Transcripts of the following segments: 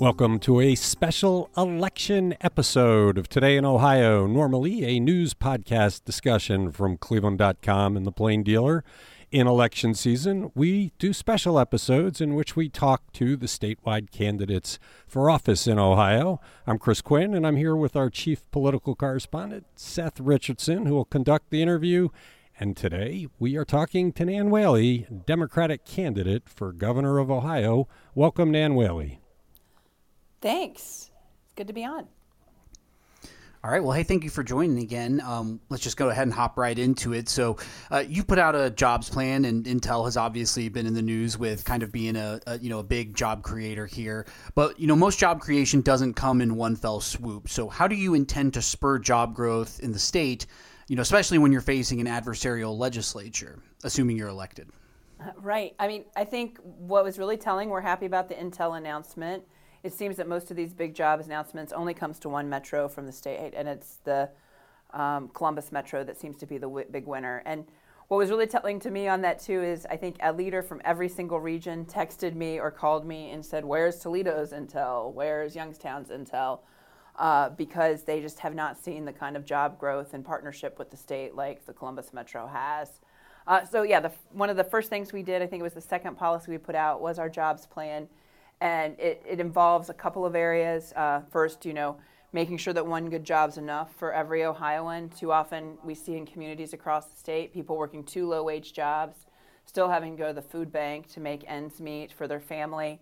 Welcome to a special election episode of Today in Ohio, normally a news podcast discussion from cleveland.com and the Plain Dealer. In election season, we do special episodes in which we talk to the statewide candidates for office in Ohio. I'm Chris Quinn, and I'm here with our chief political correspondent, Seth Richardson, who will conduct the interview. And today we are talking to Nan Whaley, Democratic candidate for governor of Ohio. Welcome, Nan Whaley. Thanks. It's good to be on. All right. Well, hey, thank you for joining again. Um, let's just go ahead and hop right into it. So, uh, you put out a jobs plan, and Intel has obviously been in the news with kind of being a, a, you know a big job creator here. But you know, most job creation doesn't come in one fell swoop. So, how do you intend to spur job growth in the state? You know, especially when you're facing an adversarial legislature, assuming you're elected. Uh, right. I mean, I think what was really telling. We're happy about the Intel announcement it seems that most of these big jobs announcements only comes to one metro from the state, and it's the um, Columbus Metro that seems to be the w- big winner. And what was really telling to me on that too is I think a leader from every single region texted me or called me and said, "Where's Toledo's intel? Where's Youngstown's intel?" Uh, because they just have not seen the kind of job growth and partnership with the state like the Columbus Metro has. Uh, so yeah, the, one of the first things we did, I think it was the second policy we put out, was our jobs plan and it, it involves a couple of areas. Uh, first, you know, making sure that one good job's enough for every Ohioan. Too often we see in communities across the state people working two low wage jobs, still having to go to the food bank to make ends meet for their family.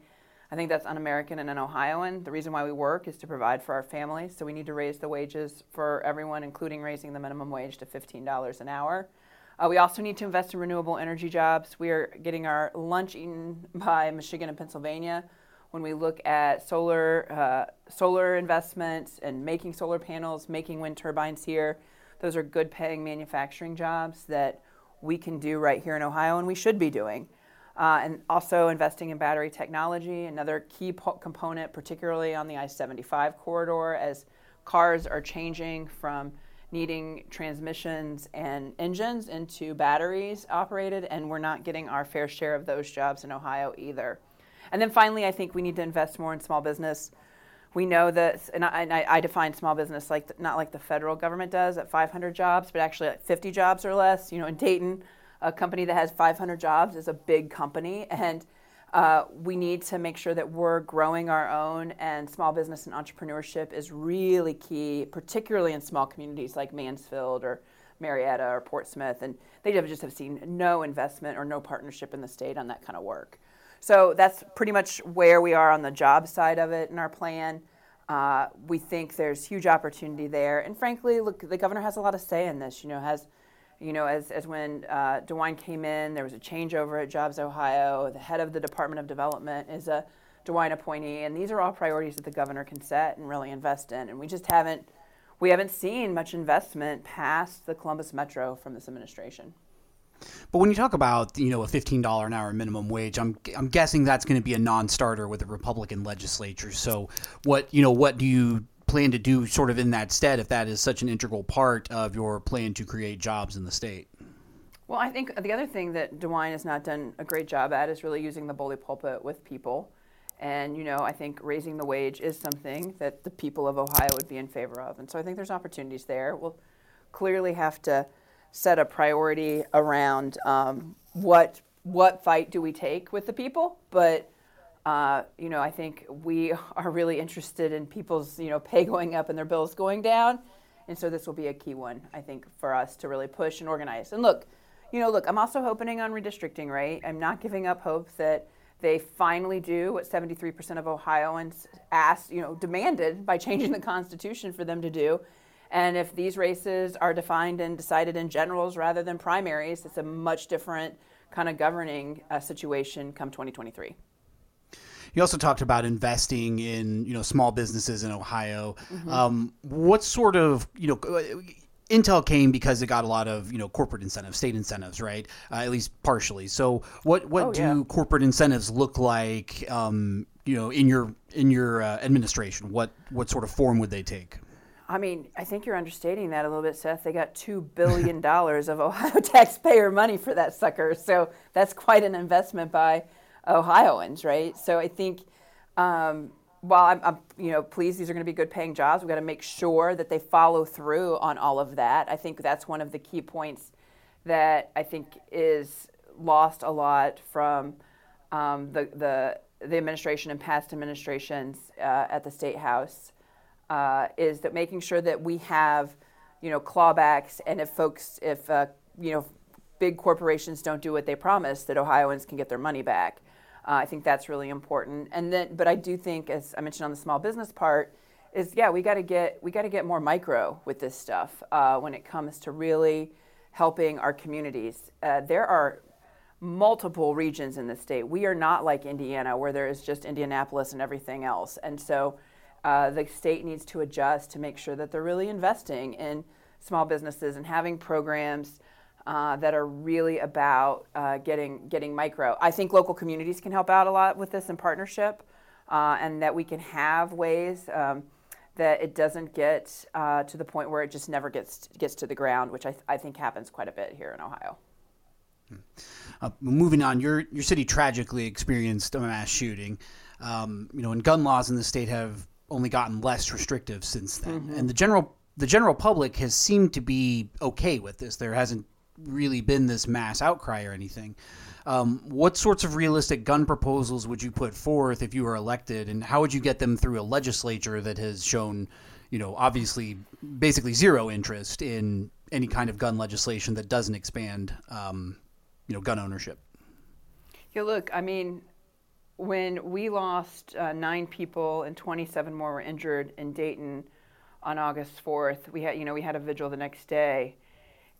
I think that's un American and un Ohioan. The reason why we work is to provide for our families, so we need to raise the wages for everyone, including raising the minimum wage to $15 an hour. Uh, we also need to invest in renewable energy jobs. We are getting our lunch eaten by Michigan and Pennsylvania when we look at solar, uh, solar investments and making solar panels, making wind turbines here, those are good paying manufacturing jobs that we can do right here in Ohio and we should be doing. Uh, and also investing in battery technology, another key po- component, particularly on the I 75 corridor, as cars are changing from needing transmissions and engines into batteries operated, and we're not getting our fair share of those jobs in Ohio either. And then finally, I think we need to invest more in small business. We know that, and I, and I, define small business like not like the federal government does at 500 jobs, but actually at 50 jobs or less. You know, in Dayton, a company that has 500 jobs is a big company, and uh, we need to make sure that we're growing our own. And small business and entrepreneurship is really key, particularly in small communities like Mansfield or Marietta or Portsmouth, and they just have seen no investment or no partnership in the state on that kind of work. So that's pretty much where we are on the job side of it in our plan. Uh, we think there's huge opportunity there, and frankly, look, the governor has a lot of say in this. You know, has you know, as, as when uh, DeWine came in, there was a changeover at Jobs Ohio. The head of the Department of Development is a DeWine appointee, and these are all priorities that the governor can set and really invest in. And we just haven't, we haven't seen much investment past the Columbus Metro from this administration. But when you talk about you know a fifteen dollar an hour minimum wage, I'm I'm guessing that's going to be a non-starter with the Republican legislature. So what you know what do you plan to do sort of in that stead if that is such an integral part of your plan to create jobs in the state? Well, I think the other thing that DeWine has not done a great job at is really using the bully pulpit with people. And, you know, I think raising the wage is something that the people of Ohio would be in favor of. And so I think there's opportunities there. We'll clearly have to set a priority around um, what what fight do we take with the people, but uh, you know, I think we are really interested in people's you know pay going up and their bills going down, and so this will be a key one I think for us to really push and organize. And look, you know, look, I'm also hoping on redistricting. Right, I'm not giving up hope that they finally do what 73% of Ohioans asked, you know, demanded by changing the Constitution for them to do, and if these races are defined and decided in generals rather than primaries, it's a much different kind of governing uh, situation come 2023. you also talked about investing in you know small businesses in Ohio. Mm-hmm. Um, what sort of you know Intel came because it got a lot of you know corporate incentives, state incentives, right? Uh, at least partially. So what what oh, do yeah. corporate incentives look like? Um, you know, in your in your uh, administration, what what sort of form would they take? I mean, I think you're understating that a little bit, Seth. They got two billion dollars of Ohio taxpayer money for that sucker, so that's quite an investment by Ohioans, right? So I think um, while I'm, I'm, you know, pleased these are going to be good paying jobs, we've got to make sure that they follow through on all of that. I think that's one of the key points that I think is lost a lot from um, the, the, the administration and past administrations uh, at the state house uh, is that making sure that we have, you know, clawbacks, and if folks, if uh, you know, big corporations don't do what they promise, that Ohioans can get their money back. Uh, I think that's really important. And then, but I do think, as I mentioned on the small business part, is yeah, we got to get we got to get more micro with this stuff uh, when it comes to really helping our communities. Uh, there are multiple regions in the state. We are not like Indiana, where there is just Indianapolis and everything else. And so, uh, the state needs to adjust to make sure that they're really investing in small businesses and having programs uh, that are really about uh, getting getting micro. I think local communities can help out a lot with this in partnership, uh, and that we can have ways um, that it doesn't get uh, to the point where it just never gets gets to the ground, which I, th- I think happens quite a bit here in Ohio. Hmm. Uh, moving on, your your city tragically experienced a mass shooting. Um, you know, and gun laws in the state have only gotten less restrictive since then, mm-hmm. and the general the general public has seemed to be okay with this. There hasn't really been this mass outcry or anything. Um, what sorts of realistic gun proposals would you put forth if you were elected, and how would you get them through a legislature that has shown, you know, obviously basically zero interest in any kind of gun legislation that doesn't expand, um, you know, gun ownership? Yeah, look, I mean, when we lost uh, nine people and 27 more were injured in Dayton on August 4th, we had, you know, we had a vigil the next day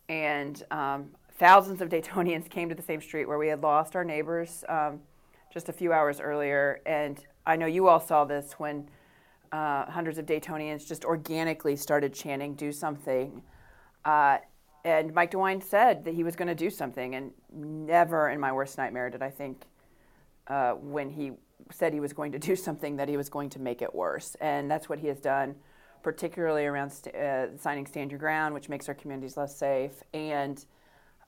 and um, thousands of Daytonians came to the same street where we had lost our neighbors um, just a few hours earlier. And I know you all saw this when uh, hundreds of Daytonians just organically started chanting, "Do something." Uh, and Mike DeWine said that he was going to do something, and never in my worst nightmare did I think uh, when he said he was going to do something that he was going to make it worse. And that's what he has done particularly around st- uh, signing Stand Your Ground, which makes our communities less safe, and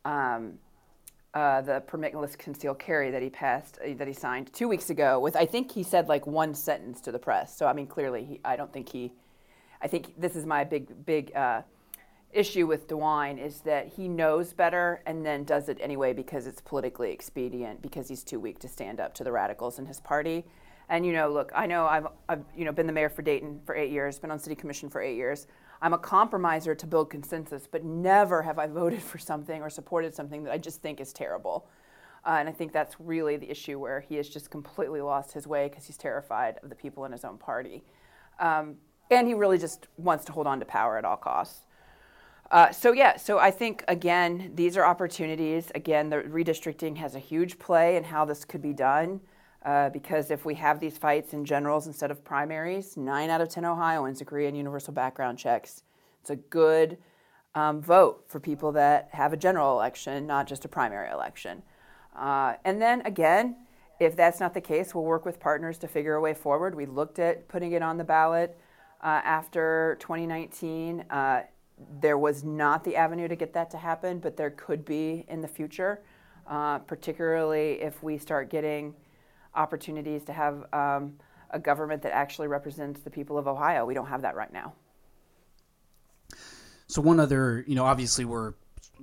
um, uh, the permitless concealed carry that he passed, uh, that he signed two weeks ago. With I think he said like one sentence to the press. So I mean, clearly, he, I don't think he. I think this is my big big uh, issue with DeWine is that he knows better and then does it anyway because it's politically expedient because he's too weak to stand up to the radicals in his party. And you know, look, I know I've, I've you know been the mayor for Dayton for eight years, been on city commission for eight years. I'm a compromiser to build consensus, but never have I voted for something or supported something that I just think is terrible. Uh, and I think that's really the issue where he has just completely lost his way because he's terrified of the people in his own party. Um, and he really just wants to hold on to power at all costs. Uh, so yeah, so I think again, these are opportunities. Again, the redistricting has a huge play in how this could be done. Uh, because if we have these fights in generals instead of primaries, nine out of 10 Ohioans agree on universal background checks. It's a good um, vote for people that have a general election, not just a primary election. Uh, and then again, if that's not the case, we'll work with partners to figure a way forward. We looked at putting it on the ballot uh, after 2019. There was not the avenue to get that to happen, but there could be in the future, uh, particularly if we start getting opportunities to have um, a government that actually represents the people of Ohio. We don't have that right now. So one other, you know, obviously we're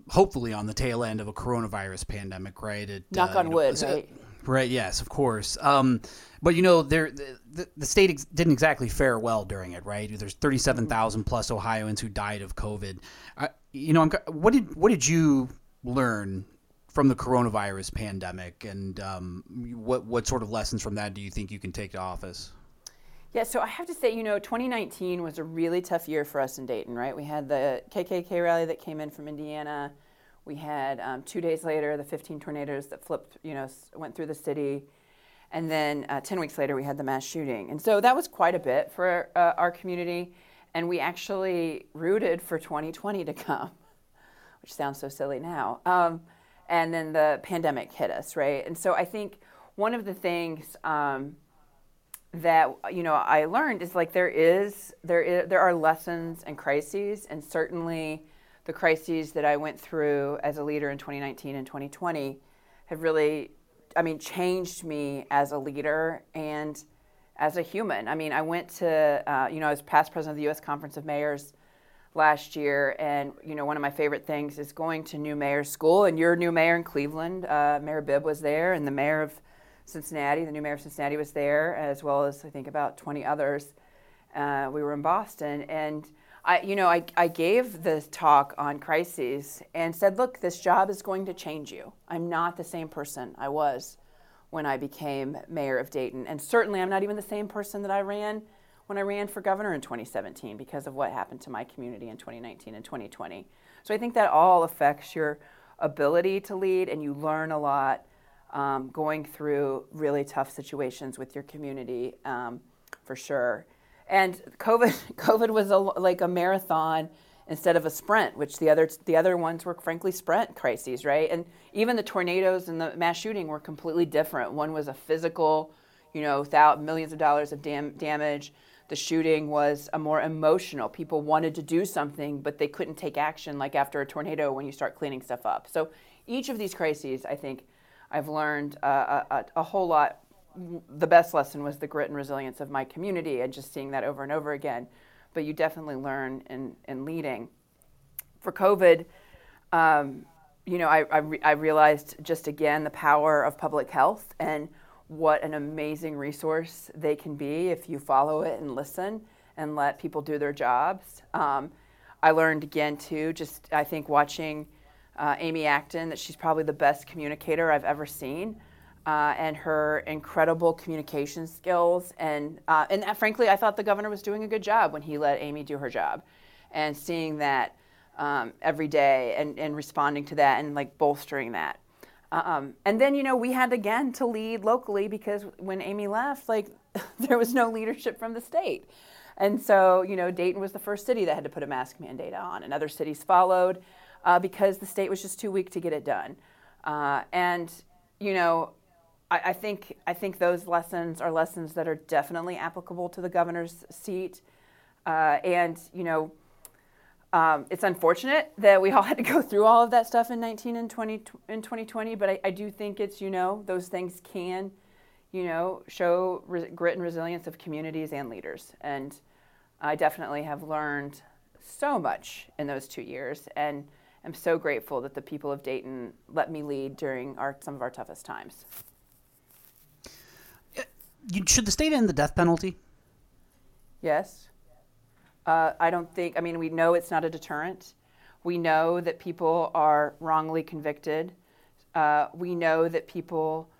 hopefully on the tail end of a coronavirus pandemic, right? It, Knock uh, on wood, know, right? Right. Yes, of course. Um, but you know, there the, the state ex- didn't exactly fare well during it, right? There's 37,000 plus Ohioans who died of COVID. I, you know, I'm, what did what did you learn from the coronavirus pandemic, and um, what what sort of lessons from that do you think you can take to office? Yeah, so I have to say, you know, 2019 was a really tough year for us in Dayton, right? We had the KKK rally that came in from Indiana. We had um, two days later the 15 tornadoes that flipped, you know, went through the city. And then uh, 10 weeks later, we had the mass shooting. And so that was quite a bit for uh, our community. And we actually rooted for 2020 to come, which sounds so silly now. Um, and then the pandemic hit us, right? And so I think one of the things um, that you know I learned is like there is there is there are lessons and crises, and certainly the crises that I went through as a leader in 2019 and 2020 have really, I mean, changed me as a leader and as a human. I mean, I went to uh, you know I was past president of the U.S. Conference of Mayors last year, and you know one of my favorite things is going to new mayor school. And your new mayor in Cleveland, uh, Mayor Bibb, was there, and the mayor of Cincinnati, the new mayor of Cincinnati, was there, as well as I think about 20 others. Uh, we were in Boston, and I, you know, I, I gave the talk on crises and said, look, this job is going to change you. I'm not the same person I was when I became mayor of Dayton, and certainly I'm not even the same person that I ran when I ran for governor in 2017 because of what happened to my community in 2019 and 2020. So I think that all affects your ability to lead, and you learn a lot um, going through really tough situations with your community um, for sure. And COVID, COVID was a, like a marathon instead of a sprint, which the other the other ones were frankly sprint crises, right? And even the tornadoes and the mass shooting were completely different. One was a physical, you know, without millions of dollars of dam- damage the shooting was a more emotional. People wanted to do something, but they couldn't take action, like after a tornado when you start cleaning stuff up. So each of these crises, I think, I've learned uh, a, a, a whole lot. The best lesson was the grit and resilience of my community, and just seeing that over and over again. But you definitely learn in, in leading. For COVID, um, you know, I, I, re- I realized just again the power of public health and what an amazing resource they can be if you follow it and listen and let people do their jobs. Um, I learned again too, just I think watching uh, Amy Acton that she's probably the best communicator I've ever seen, uh, and her incredible communication skills. And uh, and uh, frankly, I thought the governor was doing a good job when he let Amy do her job, and seeing that um, every day and, and responding to that and like bolstering that. Um, and then, you know, we had again to lead locally because when Amy left, like, there was no leadership from the state. And so, you know, Dayton was the first city that had to put a mask mandate on, and other cities followed uh, because the state was just too weak to get it done. Uh, and, you know, I, I, think I think those lessons are lessons that are definitely applicable to the governor's seat. Uh, and, you know, um, it's unfortunate that we all had to go through all of that stuff in 19 and 20 in 2020, but I, I do think it's you know those things can, you know, show grit and resilience of communities and leaders, and I definitely have learned so much in those two years, and I'm so grateful that the people of Dayton let me lead during our some of our toughest times. Should the state end the death penalty? Yes. Uh, I don't think, I mean, we know it's not a deterrent. We know that people are wrongly convicted. Uh, we know that people,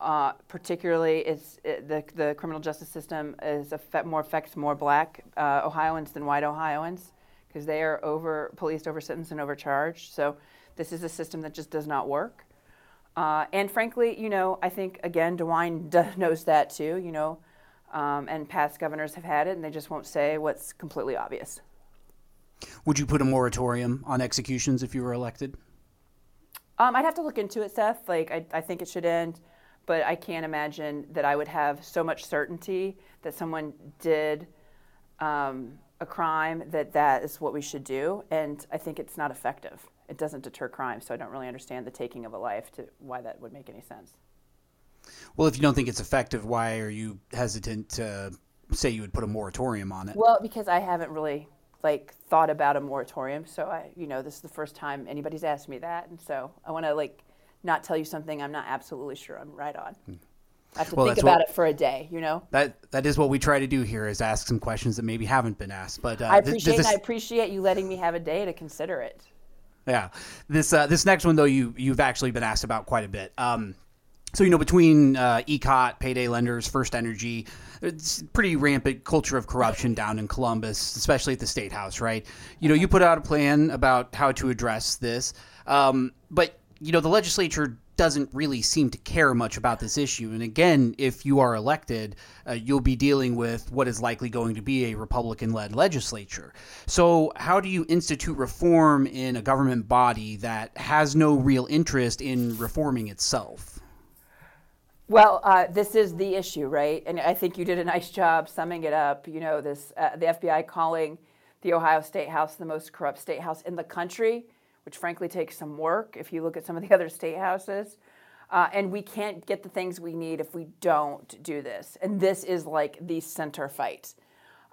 uh, particularly, it's, it, the, the criminal justice system is more affects more black uh, Ohioans than white Ohioans because they are over policed, over sentenced, and overcharged. So this is a system that just does not work. Uh, and frankly, you know, I think again, DeWine knows that too. You know, um, and past governors have had it, and they just won't say what's completely obvious. Would you put a moratorium on executions if you were elected? Um, I'd have to look into it, Seth. Like, I, I think it should end, but I can't imagine that I would have so much certainty that someone did um, a crime that that is what we should do. And I think it's not effective. It doesn't deter crime, so I don't really understand the taking of a life to why that would make any sense. Well, if you don't think it's effective, why are you hesitant to say you would put a moratorium on it? Well, because I haven't really like thought about a moratorium. So I, you know, this is the first time anybody's asked me that, and so I want to like not tell you something I'm not absolutely sure I'm right on. Hmm. I have to well, think about what, it for a day, you know. That that is what we try to do here is ask some questions that maybe haven't been asked. But uh, I appreciate this, I appreciate you letting me have a day to consider it. Yeah, this uh, this next one though you you've actually been asked about quite a bit. Um, so you know, between uh, ECOT, payday lenders, First Energy, it's pretty rampant culture of corruption down in Columbus, especially at the state house, right? You know, you put out a plan about how to address this, um, but you know, the legislature doesn't really seem to care much about this issue. And again, if you are elected, uh, you'll be dealing with what is likely going to be a Republican led legislature. So, how do you institute reform in a government body that has no real interest in reforming itself? Well, uh, this is the issue, right? And I think you did a nice job summing it up. You know, this uh, the FBI calling the Ohio State House the most corrupt state house in the country which frankly takes some work if you look at some of the other state houses. Uh, and we can't get the things we need if we don't do this. And this is like the center fight.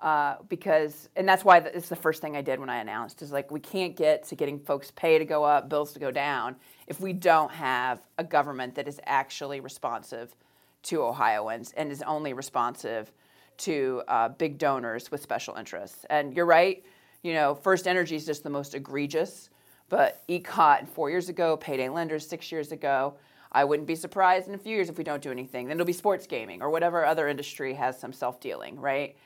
Uh, because, and that's why it's the first thing I did when I announced is like, we can't get to getting folks' pay to go up, bills to go down, if we don't have a government that is actually responsive to Ohioans and is only responsive to uh, big donors with special interests. And you're right, you know, First Energy is just the most egregious but ECOT four years ago, payday lenders six years ago. I wouldn't be surprised in a few years if we don't do anything. Then it'll be sports gaming or whatever other industry has some self dealing, right?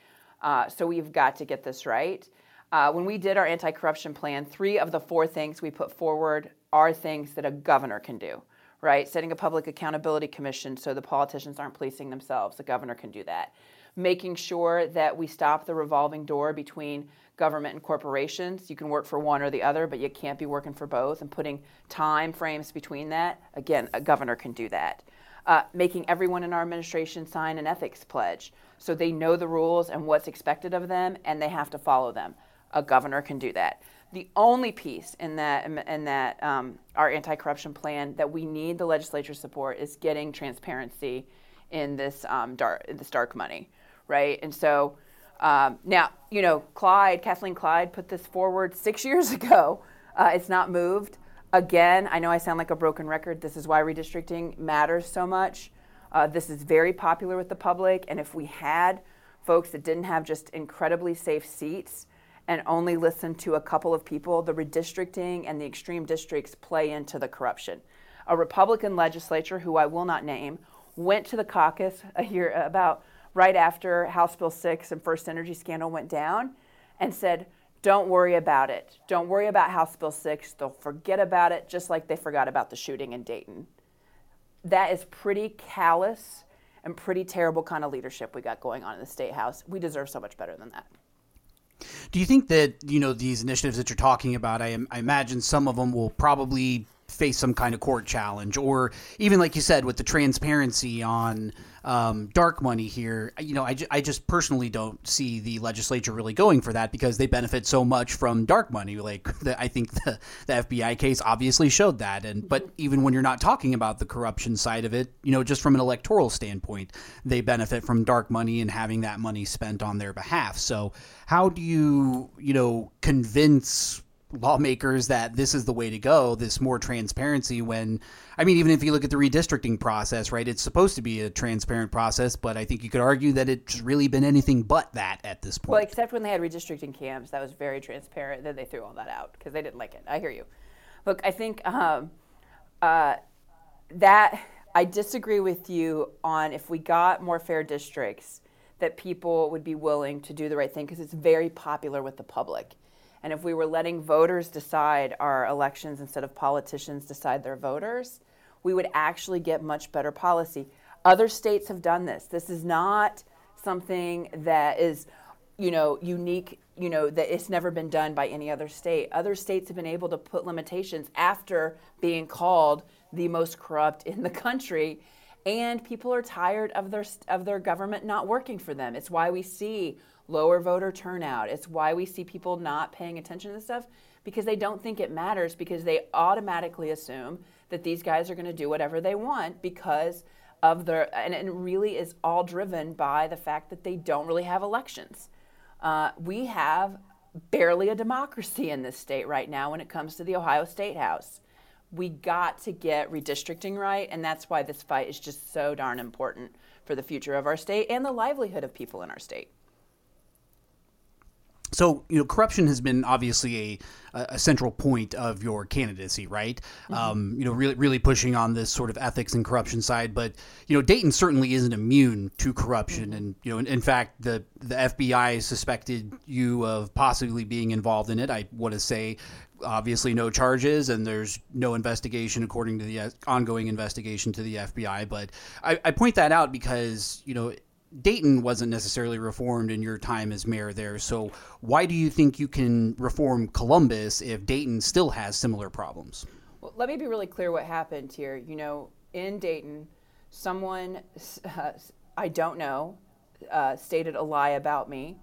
Uh, so we've got to get this right. Uh, when we did our anti corruption plan, three of the four things we put forward are things that a governor can do, right? Setting a public accountability commission so the politicians aren't policing themselves. The governor can do that. Making sure that we stop the revolving door between government and corporations. You can work for one or the other, but you can't be working for both. And putting time frames between that, again, a governor can do that. Uh, making everyone in our administration sign an ethics pledge so they know the rules and what's expected of them and they have to follow them. A governor can do that. The only piece in that in that um, our anti-corruption plan that we need the legislature support is getting transparency in this um, dark this dark money, right? And so um, now, you know, Clyde, Kathleen Clyde put this forward six years ago. Uh, it's not moved. Again, I know I sound like a broken record. This is why redistricting matters so much. Uh, this is very popular with the public, and if we had folks that didn't have just incredibly safe seats and only listened to a couple of people, the redistricting and the extreme districts play into the corruption. A Republican legislature, who I will not name, went to the caucus a year about right after House Bill 6 and First Energy scandal went down and said, don't worry about it. Don't worry about House Bill 6. They'll forget about it just like they forgot about the shooting in Dayton. That is pretty callous and pretty terrible kind of leadership we got going on in the State House. We deserve so much better than that. Do you think that, you know, these initiatives that you're talking about, I, I imagine some of them will probably face some kind of court challenge or even like you said with the transparency on um, dark money here you know I, I just personally don't see the legislature really going for that because they benefit so much from dark money. Like the, i think the, the fbi case obviously showed that. And but even when you're not talking about the corruption side of it you know just from an electoral standpoint they benefit from dark money and having that money spent on their behalf. So how do you you know convince lawmakers that this is the way to go, this more transparency when I mean even if you look at the redistricting process, right? It's supposed to be a transparent process, but I think you could argue that it's really been anything but that at this point. Well, except when they had redistricting camps, that was very transparent. Then they threw all that out because they didn't like it. I hear you. Look, I think um, uh, that I disagree with you on if we got more fair districts that people would be willing to do the right thing because it's very popular with the public and if we were letting voters decide our elections instead of politicians decide their voters, we would actually get much better policy. Other states have done this. This is not something that is, you know, unique, you know, that it's never been done by any other state. Other states have been able to put limitations after being called the most corrupt in the country and people are tired of their of their government not working for them. It's why we see lower voter turnout. It's why we see people not paying attention to this stuff because they don't think it matters because they automatically assume that these guys are going to do whatever they want because of their and it really is all driven by the fact that they don't really have elections. Uh, we have barely a democracy in this state right now when it comes to the Ohio State House. We got to get redistricting right, and that's why this fight is just so darn important for the future of our state and the livelihood of people in our state. So, you know, corruption has been obviously a, a central point of your candidacy, right? Mm-hmm. Um, you know, really, really pushing on this sort of ethics and corruption side. But, you know, Dayton certainly isn't immune to corruption. Mm-hmm. And, you know, in, in, fact, the, the FBI suspected you of possibly being involved in it. I want to say obviously no charges and there's no investigation according to the ongoing investigation to the FBI. But I, I point that out because, you know, Dayton wasn't necessarily reformed in your time as mayor there. So why do you think you can reform Columbus if Dayton still has similar problems? Well, let me be really clear what happened here. You know, in Dayton, someone uh, I don't know uh, stated a lie about me.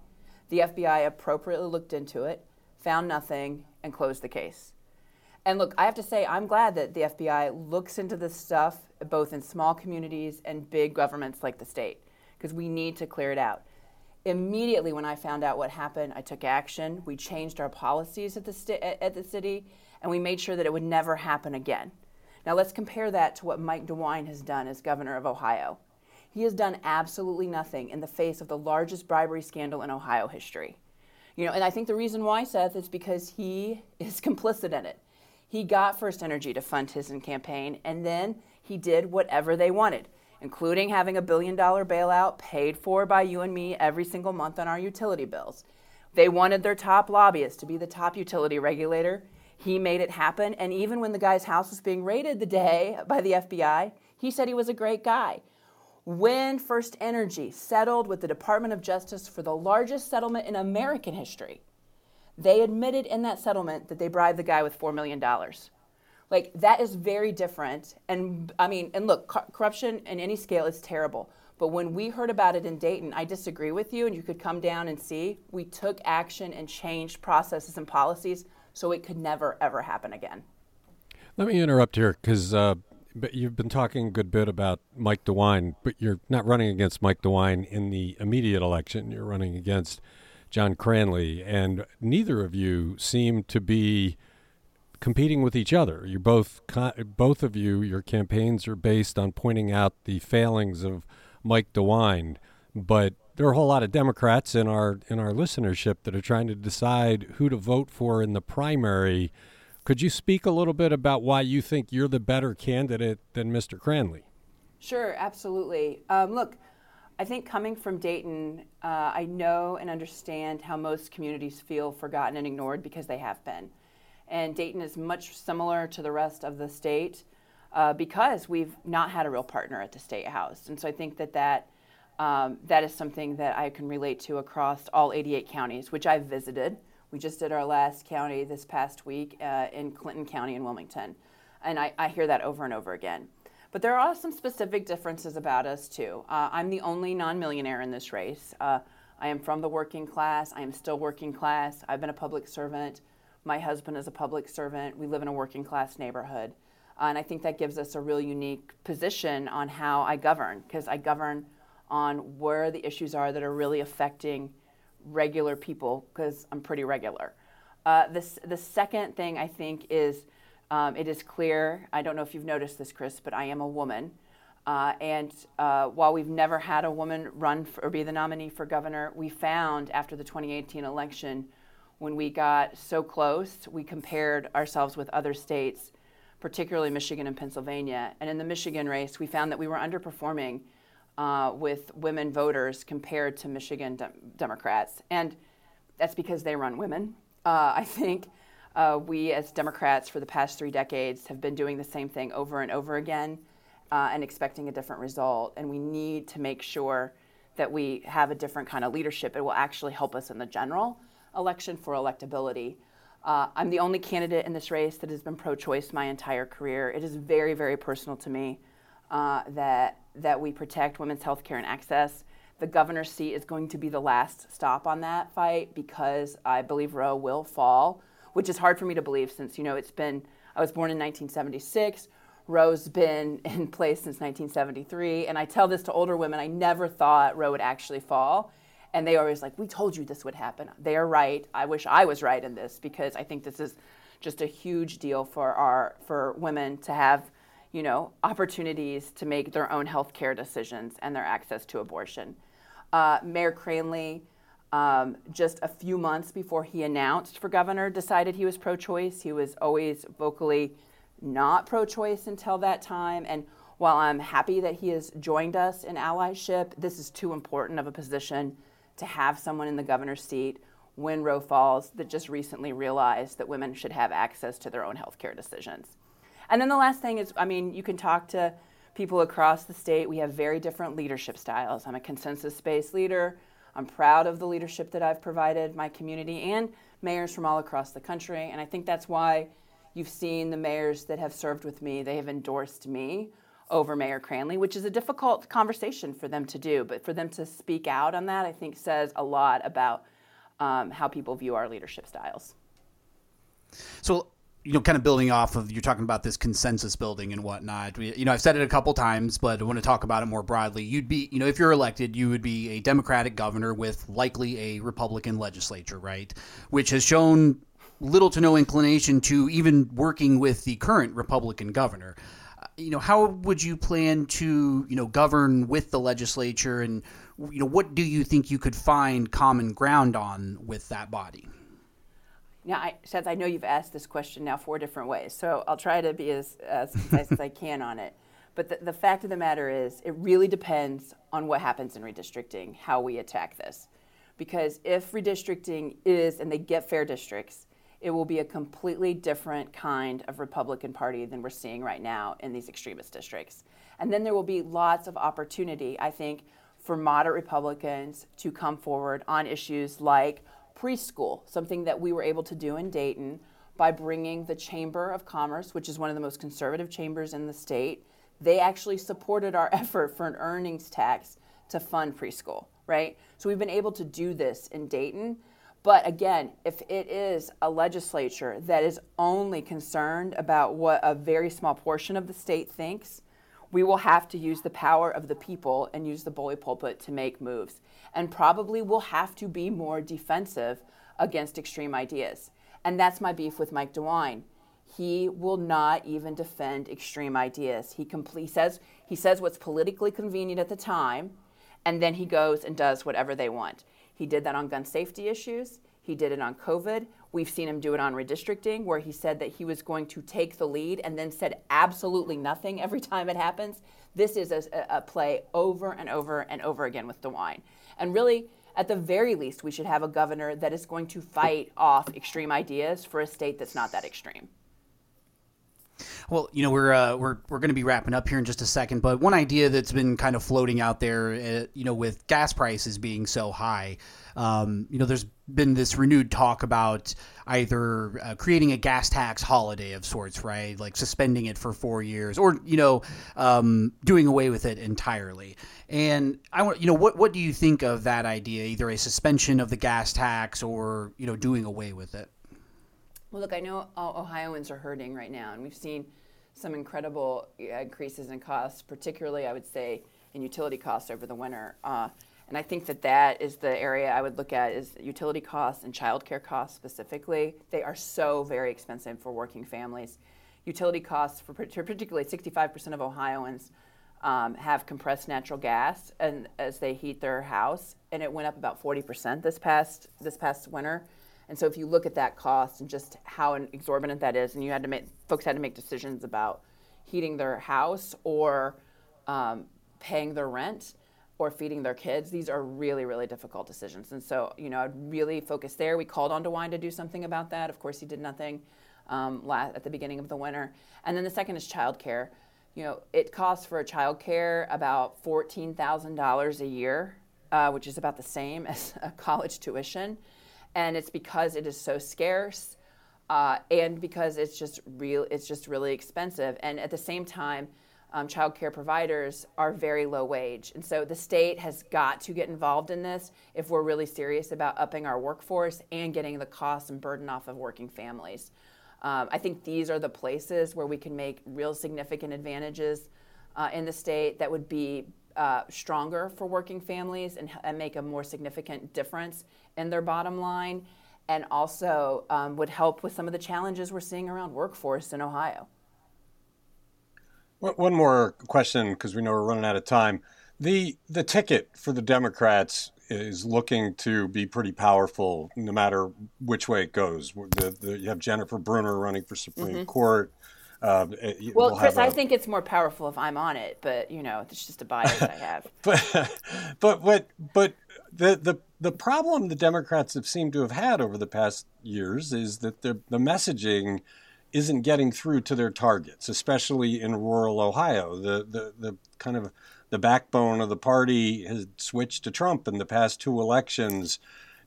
The FBI appropriately looked into it, found nothing, and closed the case. And look, I have to say, I'm glad that the FBI looks into this stuff both in small communities and big governments like the state, because we need to clear it out. Immediately when I found out what happened, I took action. We changed our policies at the, sti- at the city, and we made sure that it would never happen again. Now let's compare that to what Mike DeWine has done as governor of Ohio. He has done absolutely nothing in the face of the largest bribery scandal in Ohio history. You know, and I think the reason why, Seth, is because he is complicit in it. He got First Energy to fund his campaign, and then he did whatever they wanted, including having a billion dollar bailout paid for by you and me every single month on our utility bills. They wanted their top lobbyist to be the top utility regulator. He made it happen, and even when the guy's house was being raided the day by the FBI, he said he was a great guy when First Energy settled with the Department of Justice for the largest settlement in American history, they admitted in that settlement that they bribed the guy with $4 million. Like, that is very different. And I mean, and look, co- corruption in any scale is terrible. But when we heard about it in Dayton, I disagree with you, and you could come down and see. We took action and changed processes and policies so it could never, ever happen again. Let me interrupt here because uh, you've been talking a good bit about Mike DeWine, but you're not running against Mike DeWine in the immediate election. You're running against John Cranley, and neither of you seem to be competing with each other. You both, both of you, your campaigns are based on pointing out the failings of Mike DeWine, but there are a whole lot of Democrats in our in our listenership that are trying to decide who to vote for in the primary could you speak a little bit about why you think you're the better candidate than Mr. Cranley? Sure, absolutely. Um, look, I think coming from Dayton, uh, I know and understand how most communities feel forgotten and ignored because they have been. And Dayton is much similar to the rest of the state uh, because we've not had a real partner at the state house. And so I think that that, um, that is something that I can relate to across all 88 counties, which I've visited. We just did our last county this past week uh, in Clinton County in Wilmington. And I, I, hear that over and over again. But there are some specific differences about us, too. Uh, I'm the only non millionaire in this race. Uh, I am from the working class. I am still working class. I've been a public servant. My husband is a public servant. We live in a working class neighborhood. Uh, and I think that gives us a real unique position on how I govern, because I govern on where the issues are that are really affecting regular people because I'm pretty regular. Uh, this, the second thing I think is um, it is clear. I don't know if you've noticed this, Chris, but I am a woman. Uh, and uh, while we've never had a woman run for, or be the nominee for governor, we found after the 2018 election, when we got so close, we compared ourselves with other states, particularly Michigan and Pennsylvania. And in the Michigan race, we found that we were underperforming uh, with women voters compared to Michigan de- Democrats. And that's because they run women. Uh, I think uh, we, as Democrats, for the past three decades, have been doing the same thing over and over again uh, and expecting a different result. And we need to make sure that we have a different kind of leadership. It will actually help us in the general election for electability. Uh, I'm the only candidate in this race that has been pro choice my entire career. It is very, very personal to me uh, that that we protect women's health care and access. The governor's seat is going to be the last stop on that fight because I believe Roe will fall, which is hard for me to believe since, you know, it's been, I was born in 1976. Roe's been in place since 1973. And I tell this to older women, I never thought Roe would actually fall. And they always like, we told you this would happen. They are right. I wish I was right in this because I think this is just a huge deal for our for women to have you know, opportunities to make their own health care decisions and their access to abortion. Uh, Mayor Cranley, um, just a few months before he announced for governor, decided he was pro choice. He was always vocally not pro choice until that time. And while I'm happy that he has joined us in allyship, this is too important of a position to have someone in the governor's seat when Roe falls that just recently realized that women should have access to their own health care decisions. And then the last thing is, I mean, you can talk to people across the state. We have very different leadership styles. I'm a consensus based leader. I'm proud of the leadership that I've provided my community and mayors from all across the country. And I think that's why you've seen the mayors that have served with me, they have endorsed me over Mayor Cranley, which is a difficult conversation for them to do. But for them to speak out on that, I think says a lot about um, how people view our leadership styles. So you know, kind of building off of you're talking about this consensus building and whatnot. You know, I've said it a couple times, but I want to talk about it more broadly. You'd be, you know, if you're elected, you would be a Democratic governor with likely a Republican legislature, right? Which has shown little to no inclination to even working with the current Republican governor. You know, how would you plan to, you know, govern with the legislature, and you know, what do you think you could find common ground on with that body? Now, I, Seth, I know you've asked this question now four different ways, so I'll try to be as, as concise as I can on it. But the, the fact of the matter is, it really depends on what happens in redistricting, how we attack this. Because if redistricting is, and they get fair districts, it will be a completely different kind of Republican Party than we're seeing right now in these extremist districts. And then there will be lots of opportunity, I think, for moderate Republicans to come forward on issues like preschool, something that we were able to do in Dayton by bringing the Chamber of Commerce, which is one of the most conservative chambers in the state. They actually supported our effort for an earnings tax to fund preschool, right? So we've been able to do this in Dayton. But again, if it is a legislature that is only concerned about what a very small portion of the state thinks, we will have to use the power of the people and use the bully pulpit to make moves and probably will have to be more defensive against extreme ideas. And that's my beef with Mike DeWine. He will not even defend extreme ideas. He complete, says he says what's politically convenient at the time, and then he goes and does whatever they want. He did that on gun safety issues. He did it on COVID. We've seen him do it on redistricting, where he said that he was going to take the lead and then said absolutely nothing every time it happens. This is a, a play over and over and over again with DeWine. And really, at the very least, we should have a governor that is going to fight off extreme ideas for a state that's not that extreme. Well, you know we're uh, we're we're going to be wrapping up here in just a second, but one idea that's been kind of floating out there, uh, you know, with gas prices being so high, um, you know, there's been this renewed talk about either uh, creating a gas tax holiday of sorts, right? Like suspending it for four years, or you know, um, doing away with it entirely. And I want, you know, what what do you think of that idea? Either a suspension of the gas tax, or you know, doing away with it. Well, look, I know Ohioans are hurting right now, and we've seen some incredible increases in costs, particularly, I would say, in utility costs over the winter. Uh, and I think that that is the area I would look at is utility costs and childcare costs specifically. They are so very expensive for working families. Utility costs, for particularly 65% of Ohioans um, have compressed natural gas and as they heat their house, and it went up about 40% this past this past winter. And so if you look at that cost and just how exorbitant that is, and you had to make folks had to make decisions about heating their house or um, paying their rent or feeding their kids, these are really, really difficult decisions. And so, you know, I'd really focus there. We called on DeWine to do something about that. Of course, he did nothing um, at the beginning of the winter. And then the second is childcare. You know, it costs for a childcare about $14,000 a year, uh, which is about the same as a college tuition and it's because it is so scarce uh, and because it's just real it's just really expensive. And at the same time um, child care providers are very low wage. And so the state has got to get involved in this if we're really serious about upping our workforce and getting the cost and burden off of working families. Um, i think these are the places where we can make real significant advantages uh, in the state that would be uh, stronger for working families and, and, make a more significant difference in their bottom line, and also um, would help with some of the challenges we're seeing around workforce in Ohio. One more question, because we know we're running out of time. The the ticket for the Democrats is looking to be pretty powerful, no matter which way it goes. The, the, you have Jennifer Brunner running for Supreme mm-hmm. Court. Um, well, we'll Chris, a, I think it's more powerful if I'm on it, but you know, it's just a bias I have. But, but, but, but the, the the problem the Democrats have seemed to have had over the past years is that the the messaging isn't getting through to their targets, especially in rural Ohio. The the the kind of the backbone of the party has switched to Trump in the past two elections.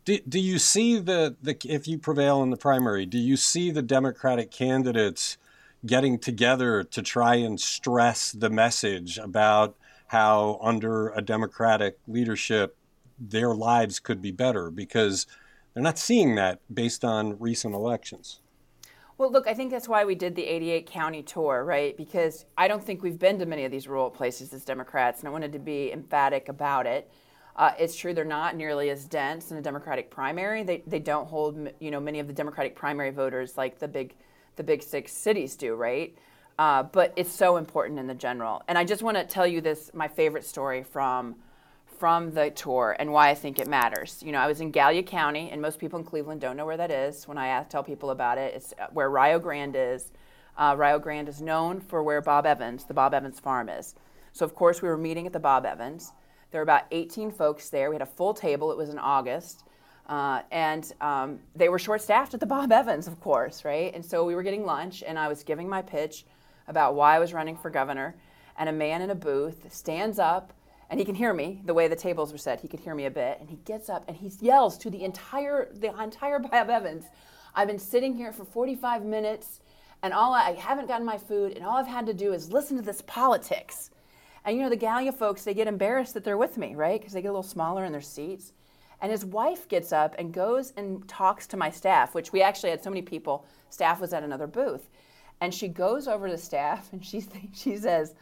Do, do you see the, the if you prevail in the primary, do you see the Democratic candidates getting together to try and stress the message about how under a Democratic leadership their lives could be better because they're not seeing that based on recent elections. Well, look, I think that's why we did the 88 county tour, right? Because I don't think we've been to many of these rural places as Democrats, and I wanted to be emphatic about it. Uh, it's true they're not nearly as dense in a Democratic primary. They, they don't hold you know many of the Democratic primary voters like the big the big six cities do, right? Uh, but it's so important in the general. And I just want to tell you this my favorite story from from the tour and why I think it matters. You know, I was in Gallia County, and most people in Cleveland don't know where that is. When I ask, tell people about it, it's uh, where Rio Grande is. Uh, Rio Grande is known for where Bob Evans, the Bob Evans farm, is. So, of course, we were meeting at the Bob Evans. There were about 18 folks there. We had a full table. It was in August. Uh, and um, they were short staffed at the Bob Evans, of course, right? And so we were getting lunch, and I was giving my pitch about why I was running for governor. And a man in a booth stands up and he can hear me the way the tables were set. He could hear me a bit, and he gets up and he yells to the entire the entire Bob Evans. I've been sitting here for 45 minutes, and all I, I haven't gotten my food, and all I've had to do is listen to this politics. And you know the Gallia folks, they get embarrassed that they're with me, right? Because they get a little smaller in their seats. And his wife gets up and goes and talks to my staff, which we actually had so many people. Staff was at another booth, and she goes over to staff and she she says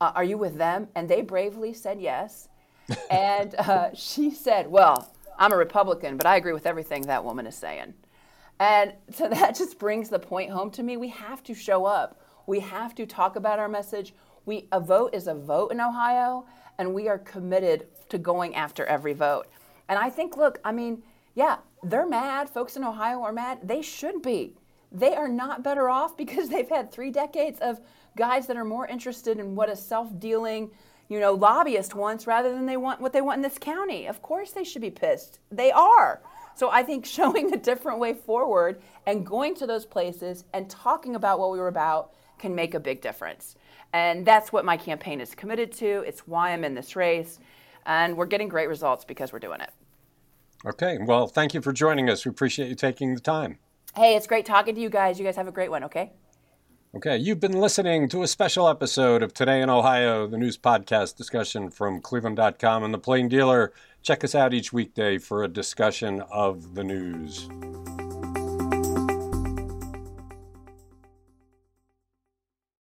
uh, Are you with them? And they bravely said yes. and uh, she said, Well, I'm a Republican, but I agree with everything that woman is saying. And so that just brings the point home to me. We have to show up. We have to talk about our message. We, a vote is a vote in Ohio, and we are committed to going after every vote. And I think, look, I mean, yeah, they're mad. Folks in Ohio are mad. They should be. They are not better off because they've had three decades of guys that are more interested in what a self-dealing, you know, lobbyist wants rather than they want what they want in this county. Of course they should be pissed. They are. So I think showing a different way forward and going to those places and talking about what we were about can make a big difference. And that's what my campaign is committed to. It's why I'm in this race. And we're getting great results because we're doing it. Okay. Well, thank you for joining us. We appreciate you taking the time. Hey, it's great talking to you guys. You guys have a great one, okay? Okay, you've been listening to a special episode of Today in Ohio, the news podcast discussion from Cleveland.com and the Plain Dealer. Check us out each weekday for a discussion of the news.